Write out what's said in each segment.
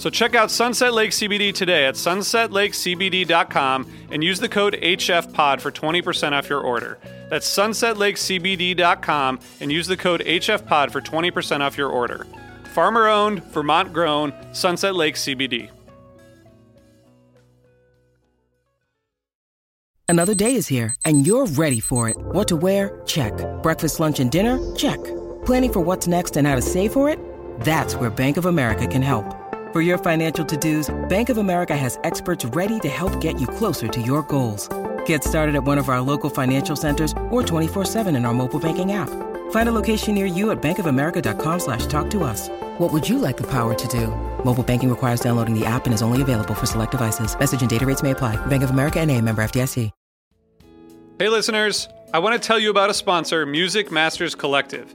So check out Sunset Lake CBD today at sunsetlakecbd.com and use the code HFPOD for 20% off your order. That's sunsetlakecbd.com and use the code HFPOD for 20% off your order. Farmer owned, Vermont grown, Sunset Lake CBD. Another day is here, and you're ready for it. What to wear? Check. Breakfast, lunch, and dinner? Check. Planning for what's next and how to save for it? That's where Bank of America can help. For your financial to-dos, Bank of America has experts ready to help get you closer to your goals. Get started at one of our local financial centers or 24-7 in our mobile banking app. Find a location near you at bankofamerica.com slash talk to us. What would you like the power to do? Mobile banking requires downloading the app and is only available for select devices. Message and data rates may apply. Bank of America and a member FDIC. Hey listeners, I want to tell you about a sponsor, Music Masters Collective.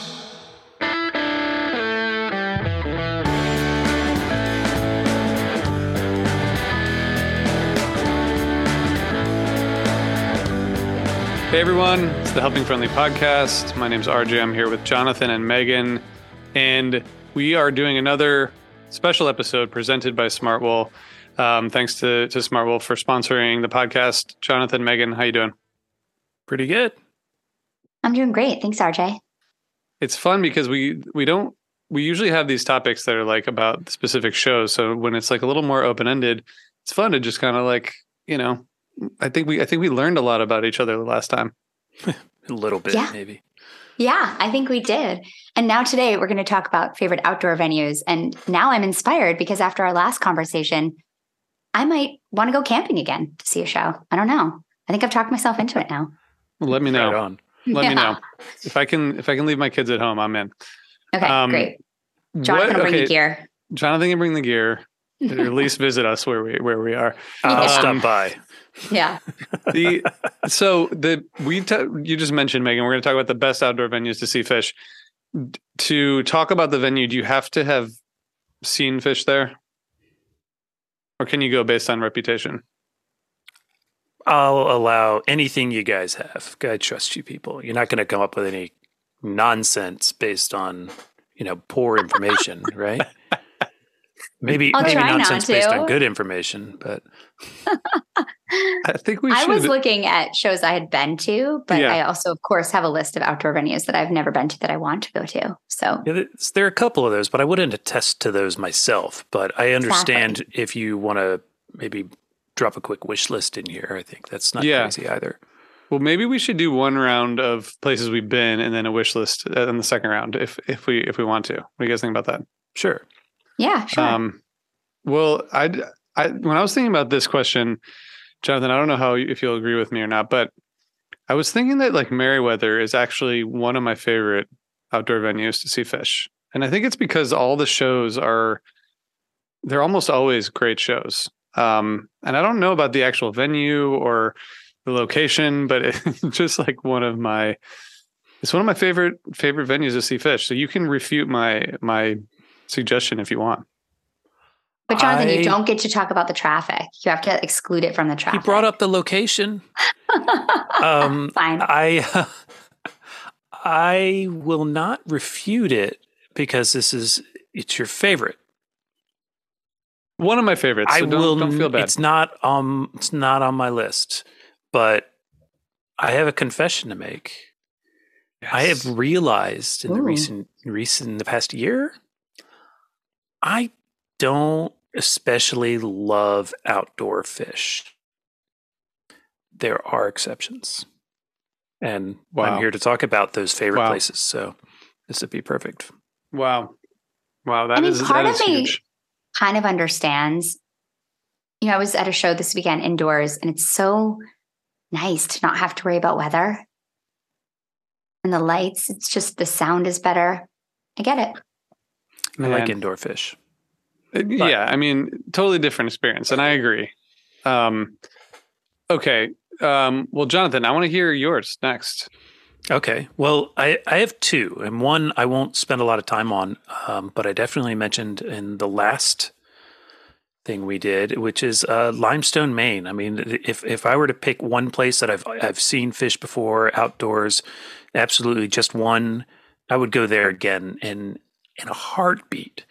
Hey everyone, it's the Helping Friendly podcast. My name's RJ. I'm here with Jonathan and Megan, and we are doing another special episode presented by Smartwool. Um, thanks to, to Smartwool for sponsoring the podcast. Jonathan, Megan, how you doing? Pretty good. I'm doing great. Thanks, RJ. It's fun because we we don't we usually have these topics that are like about specific shows. So when it's like a little more open ended, it's fun to just kind of like you know. I think we I think we learned a lot about each other the last time. a little bit, Yeah. maybe. Yeah, I think we did. And now today we're going to talk about favorite outdoor venues. And now I'm inspired because after our last conversation, I might want to go camping again to see a show. I don't know. I think I've talked myself into it now. Let me know. Right on. Let me know if I can if I can leave my kids at home. I'm in. Okay, Um, great. Jonathan will bring okay, the gear. Jonathan can bring the gear. Or at least visit us where we where we are. I'll Yeah. stop um, by. Yeah. the so the we t- you just mentioned Megan. We're going to talk about the best outdoor venues to see Phish. D- To talk about the venue, do you have to have seen Phish there, or can you go based on reputation? I'll allow anything you guys have. I trust you people. You're not going to come up with any nonsense based on, you know, poor information, right? Maybe I'll maybe try not nonsense based on good information, but I think we I should. was looking at shows I had been to, but Yeah. I also, of course, have a list of outdoor venues that I've never been to that I want to go to. So, Yeah, there are a couple of those, but I wouldn't attest to those myself. But I understand if you want to maybe drop a quick wish list in here. I think that's not Yeah. crazy either. well, maybe we should do one round of places we've been, and then a wish list uh, in the second round, if if we if we want to. What do you guys think about that? Sure. Yeah, sure. Um, well, I I, when I was thinking about this question, Jonathan, I don't know how if you'll agree with me or not, but I was thinking that like Merriweather is actually one of my favorite outdoor venues to see Phish. And I think it's because all the shows are they're almost always great shows. Um, and I don't know about the actual venue or the location, but it's just like one of my it's one of my favorite favorite venues to see Phish. So you can refute my my suggestion if you want. But Jonathan, I- you don't get to talk about the traffic. You have to exclude it from the He traffic. brought up the location. Um, Fine. I I will not refute it because this is it's your favorite. One of my favorites. So I don't, will. don't feel bad. It's not um. It's not on my list, but I have a confession to make. I have realized in the recent recent in the past year, I don't especially love outdoor Phish. There are exceptions, and Wow. I'm here to talk about those favorite Wow. places. So this would be perfect. Wow. Wow, that I mean, is part that of is me- huge. kind of understands. You know, I was at a show this weekend indoors, and it's so nice to not have to worry about weather and the lights. It's just the sound is better. I get it. I like indoor Phish. Uh, yeah, I mean, totally different experience, and I agree. Um, okay. Um, well, Jonathan, I want to hear yours next. Okay. Well, I, I have two, and one I won't spend a lot of time on, um, but I definitely mentioned in the last thing we did, which is uh, Limestone, Maine. I mean, if if I were to pick one place that I've I've seen Phish before outdoors, absolutely just one, I would go there again in in a heartbeat.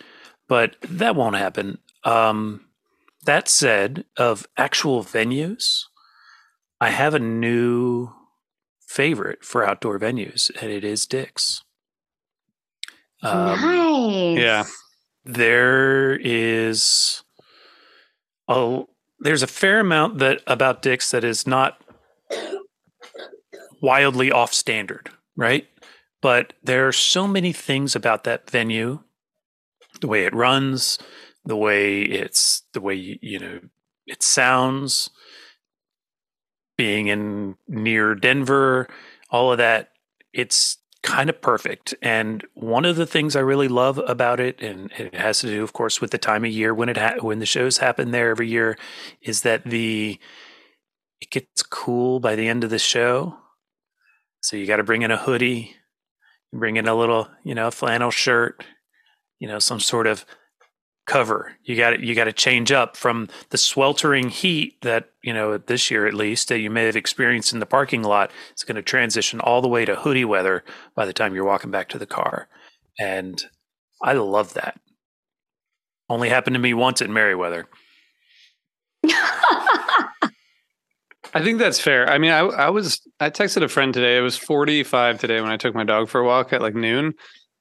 But that won't happen. Um, that said, of actual venues, I have a new favorite for outdoor venues, and it is Dick's. Um, nice. yeah. there is a there's a fair amount that about Dick's that is not wildly off standard, right? But there are so many things about that venue, the way it runs, the way it's the way you, know it sounds, being in near Denver, all of that. It's kind of perfect. And one of the things I really love about it, and it has to do, of course, with the time of year when it ha- when the shows happen there every year, is that the it gets cool by the end of the show. So you got to bring in a hoodie, bring in a little, you know, flannel shirt, you know, some sort of cover. You got to you got to change up from the sweltering heat that you know this year at least that you may have experienced in the parking lot. It's going to transition all the way to hoodie weather by the time you're walking back to the car, and I love that. Only happened to me once at Merriweather. I think that's fair. I mean, I I was I texted a friend today. It was 45 today when I took my dog for a walk at like noon,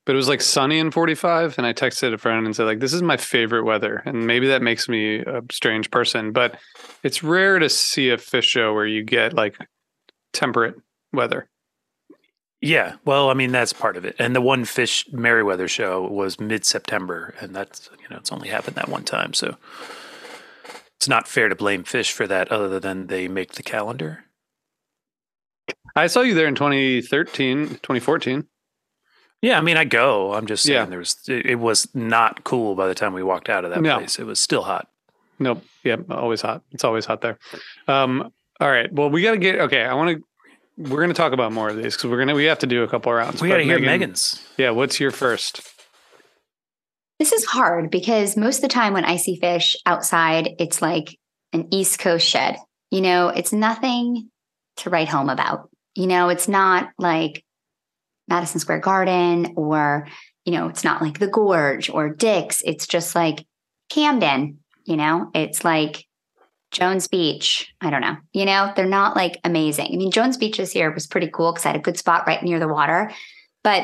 but it was like sunny and 45 and I texted a friend and said like this is my favorite weather and maybe that makes me a strange person, but it's rare to see a Phish show where you get like temperate weather. Yeah, well, I mean that's part of it. And the one Phish Merriweather show was mid September, and that's you know it's only happened that one time, so it's not fair to blame Phish for that, other than they make the calendar. I saw you there in 2013, 2014. Yeah, I mean I go. I'm just saying Yeah. there was it, it was not cool by the time we walked out of that No. place. It was still hot. Nope. Yep. Always hot. It's always hot there. Um, all right. Well, we got to get, okay. I want to, we're going to talk about more of these because we're going to, we have to do a couple rounds. We got to hear Megan- Megan's. Yeah. What's your first? This is hard because most of the time when I see Phish outside, it's like an East Coast shed. You know, it's nothing to write home about. You know, it's not like Madison Square Garden or, you know, it's not like the Gorge or Dick's. It's just like Camden, you know, it's like Jones Beach. I don't know. You know, they're not like amazing. I mean, Jones Beach this year was pretty cool because I had a good spot right near the water. But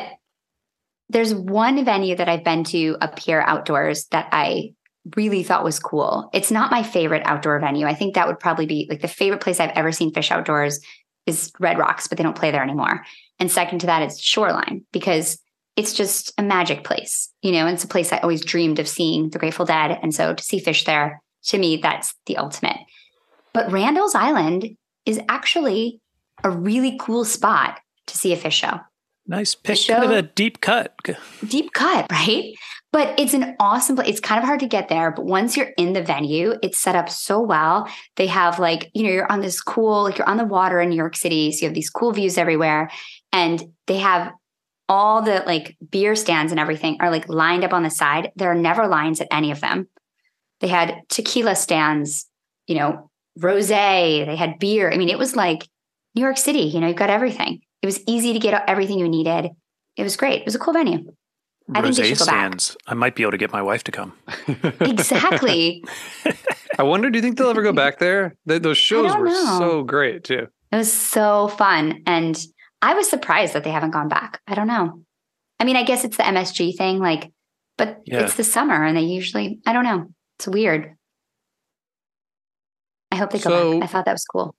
there's one venue that I've been to up here outdoors that I really thought was cool. It's not my favorite outdoor venue. I think that would probably be like the favorite place I've ever seen Phish outdoors is Red Rocks, but they don't play there anymore. And second to that is Shoreline because it's just a magic place. You know, it's a place I always dreamed of seeing the Grateful Dead. And so to see Phish there, to me, that's the ultimate. But Randall's Island is actually a really cool spot to see a Phish show. Nice pick. show- Kind of a deep cut. Deep cut, right? But it's an awesome place. It's kind of hard to get there, but once you're in the venue, it's set up so well. They have like, you know, you're on this cool, like you're on the water in New York City. So you have these cool views everywhere. And they have all the like beer stands and everything are like lined up on the side. There are never lines at any of them. They had tequila stands, you know, rose, they had beer. I mean, it was like New York City, you know, you've got everything. It was easy to get everything you needed. It was great. It was a cool venue. I think they should go back. stands. I might be able to get my wife to come. Exactly. I wonder, do you think they'll ever go back there? Th- those shows were know. so great too. it was so fun. And I was surprised that they haven't gone back. I don't know. I mean, I guess it's the MSG thing, like, but Yeah. it's the summer and they usually, I don't know. It's weird. I hope they go So- back. I thought that was cool.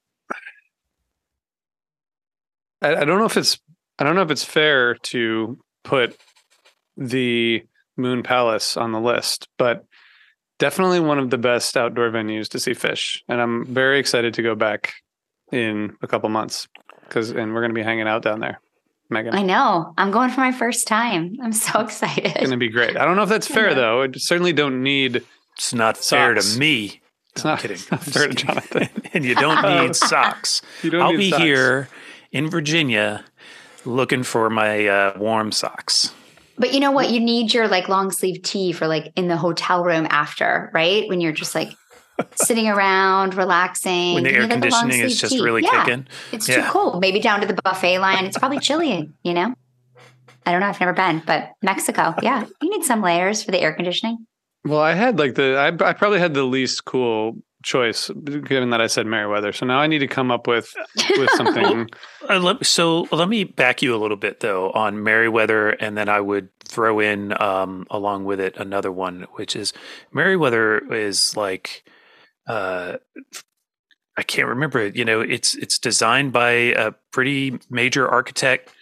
I, I don't know if it's I don't know if it's fair to put the Moon Palace on the list, but definitely one of the best outdoor venues to see Phish. And I'm very excited to go back in a couple months because and we're going to be hanging out down there. Megan, I know. I'm going for my first time. I'm so excited. it's going to be great. I don't know if that's fair Yeah. though. I certainly don't need. It's not fair to me. It's No, I'm not, kidding. it's not fair to Jonathan. and you don't need socks. You don't need socks. I'll need be socks. here in Virginia looking for my uh, warm socks. But you know what? You need your like long sleeve tee for like in the hotel room after, right? When you're just like sitting around, relaxing. When the air get long conditioning is just tee. really yeah, kicking. It's Yeah. too cold. Maybe down to the buffet line. It's probably chilly, you know? I don't know. I've never been, but Mexico, yeah. You need some layers for the air conditioning. Well, I had like the I, I probably had the least cool choice given that I said Merriweather. So now I need to come up with with something. Uh, let, so let me back you a little bit though on Merriweather, and then I would throw in um, along with it another one, which is Merriweather is like uh, I can't remember it. You know, it's it's designed by a pretty major architect.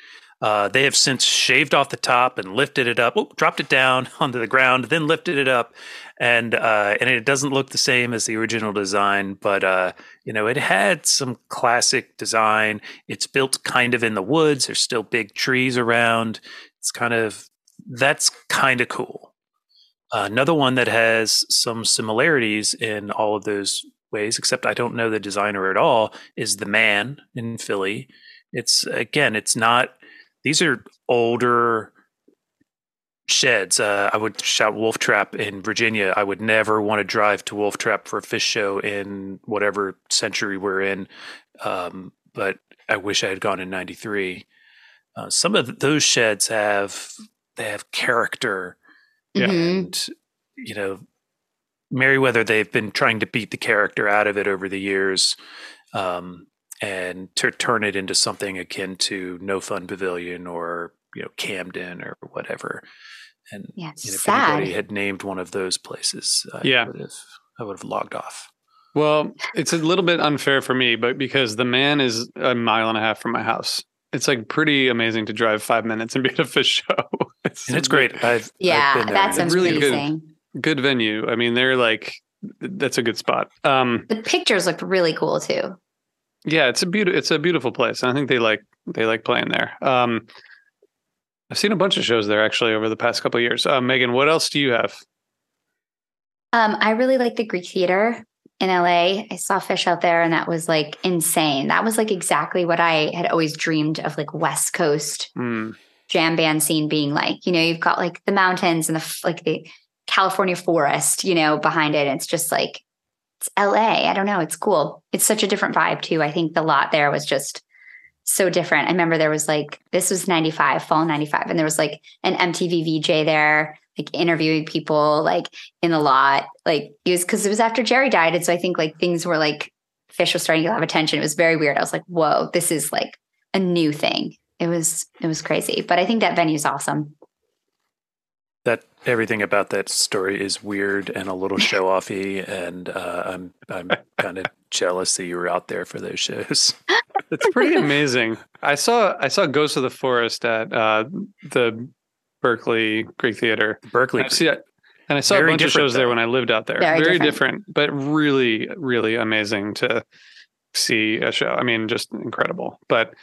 Uh, they have since shaved off the top and lifted it up, oh, dropped it down onto the ground, then lifted it up, and uh, and it doesn't look the same as the original design, but uh, you know, it had some classic design. It's built kind of in the woods. There's still big trees around. It's kind of that's kind of cool. Another one that has some similarities in all of those ways, except I don't know the designer at all, is the Mann in Philly. It's again, it's not. These are older sheds. Uh, I would shout Wolf Trap in Virginia. I would never want to drive to Wolf Trap for a Phish show in whatever century we're in. Um, but I wish I had gone in '93. Uh, some of those sheds have they have character, Yeah. Mhm. and you know, Merriweather. They've been trying to beat the character out of it over the years. Um, and to turn it into something akin to No Fun Pavilion or you know Camden or whatever. And Yeah, you know, if sad. anybody had named one of those places, I Yeah. would have, I would have logged off. Well, it's a little bit unfair for me, but because the Mann is a mile and a half from my house, it's like pretty amazing to drive five minutes and be at a Phish show. It's And it's great. I've, I've Yeah, been there. that's It's really good. amazing. good venue. I mean, they're like that's a good spot. Um, The pictures looked really cool too. Yeah, it's a beautiful it's a beautiful place. I think they like they like playing there. Um, I've seen a bunch of shows there actually over the past couple of years. Uh, Megan, what else do you have? Um, I really like the Greek Theater in LA. I saw Phish out there, and that was like insane. That was like exactly what I had always dreamed of, like West Coast Hmm. jam band scene being like. You know, you've got like the mountains and the like the California forest, you know, behind it. It's just like it's LA. I don't know. It's cool. It's such a different vibe too. I think the lot there was just so different. I remember there was like this was 95, fall 95, and there was like an MTV VJ there, like interviewing people like in the lot. Like it was because it was after Jerry died. And so I think like things were like Phish was starting to have attention. It was very weird. I was like, whoa, this is like a new thing. It was it was crazy. But I think that venue's awesome. That everything about that story is weird and a little show offy, and uh, I'm I'm kind of jealous that you were out there for those shows. It's pretty amazing. I saw I saw Ghost of the Forest at uh, the Berkeley Greek Theater. Berkeley, I've seen, And I saw Very a bunch of different, shows there when I lived out there. Very Very, different. different. but really, really amazing to see a show. I mean, just incredible. But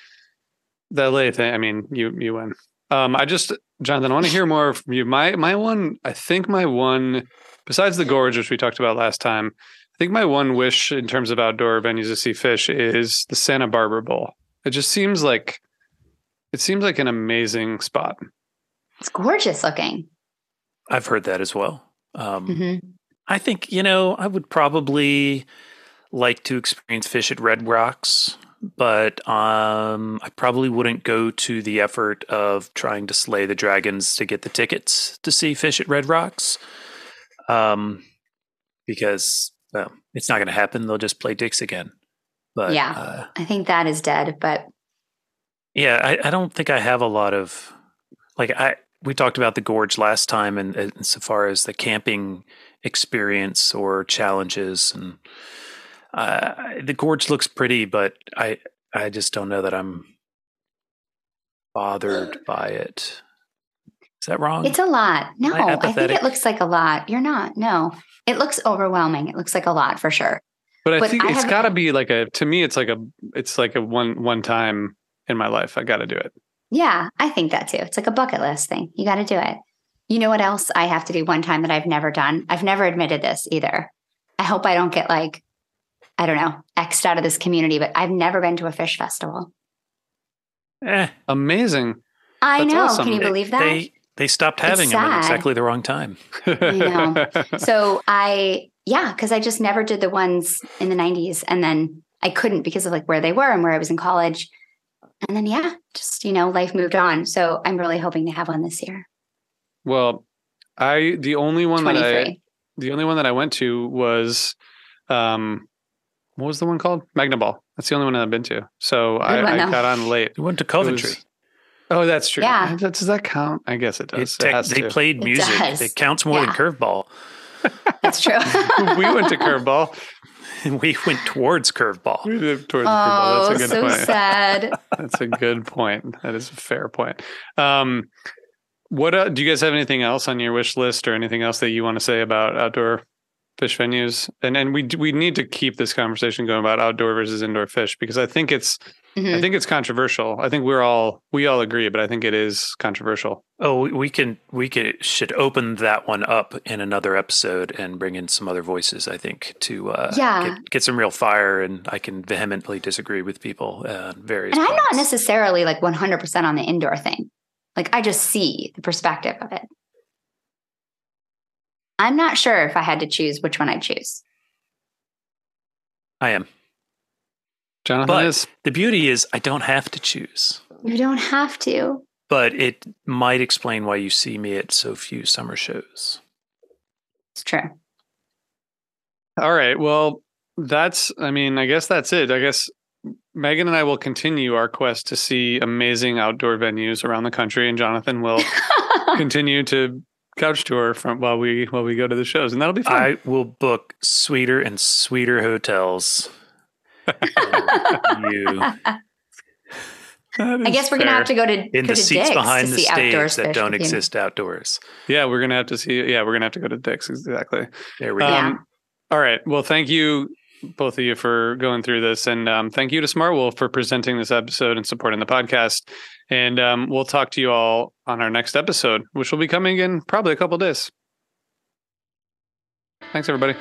the LA thing, I mean, you you win. Um, I just, Jonathan, I want to hear more from you. My my one, I think my one, besides the gorge, which we talked about last time, I think my one wish in terms of outdoor venues to see Phish is the Santa Barbara Bowl. It just seems like it seems like an amazing spot. It's gorgeous looking. I've heard that as well. Um, hmm I think, you know, I would probably like to experience Phish at Red Rocks, but um, I probably wouldn't go to the effort of trying to slay the dragons to get the tickets to see Phish at Red Rocks. Um, because well, it's not going to happen. They'll just play Dick's again. But Yeah. uh, I think that is dead, but yeah, I, I don't think I have a lot of like I we talked about the gorge last time, and, and so far as the camping experience or challenges, and uh, the gorge looks pretty, but I I just don't know that I'm bothered by it. Is that wrong? it's a lot. No, I think it looks like a lot. You're not. No, it looks overwhelming. It looks like a lot for sure. But I But think I it's got to be like a to me it's like a it's like a one one time in my life I got to do it. Yeah, I think that too. It's like a bucket list thing. You got to do it. You know what else I have to do one time that I've never done? I've never admitted this either. I hope I don't get like, I don't know, X'd out of this community, but I've never been to a Phish festival. eh, Amazing. I That's know. awesome. Can you believe that? They they stopped having them at exactly the wrong time. know. so I, yeah, because I just never did the ones in the 90s. And then I couldn't because of like where they were and where I was in college. And then, yeah, just, you know, life moved on. So I'm really hoping to have one this year. well, I the only one that I the only one that I went to was um what was the one called? Magnaball. That's the only one I've been to. So I, I got on late. We went to Coventry. was- oh, that's true. Yeah. Does does that count? I guess it It does. It, tech- has they to. played It music. does. It counts more Yeah. than curveball. That's true. we went to Curveball. we went towards curveball. We did towards oh, Curveball. That's a good so point. sad. That's a good point. That is a fair point. Um, what uh, do you guys have anything else on your wish list, or anything else that you want to say about outdoor Phish venues? And and we we need to keep this conversation going about outdoor versus indoor Phish because I think it's I Mhm. think it's controversial. I think we're all we all agree, but I think it is controversial. Oh, we- we can we could should open that one up in another episode and bring in some other voices. I think to uh, Yeah. get, get some real fire, and I can vehemently disagree with people uh, on various. And I'm not necessarily like 100% on the indoor thing. Like I just see the perspective of it. I'm not sure if I had to choose which one I'd choose. I am. Jonathan But is the beauty is I don't have to choose, You don't have to. but it might explain why you see me at so few summer shows. It's true. all right. Well, that's. I mean, I guess that's it. I guess Megan and I will continue our quest to see amazing outdoor venues around the country, and Jonathan will continue to couch tour from while we while we go to the shows, and that'll be fun. I will book sweeter and sweeter hotels. you I guess we're gonna have to go to in go the to seats Dick's behind to the see stage that don't with exist outdoors. Yeah, we're gonna have to see. Yeah, we're gonna have to go to Dick's exactly. There we go. Yeah. Um, all right. Well, thank you both of you for going through this, and um, thank you to Smartwool for presenting this episode and supporting the podcast. And um, we'll talk to you all on our next episode, which will be coming in probably a couple days. Thanks, everybody.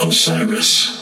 Osiris.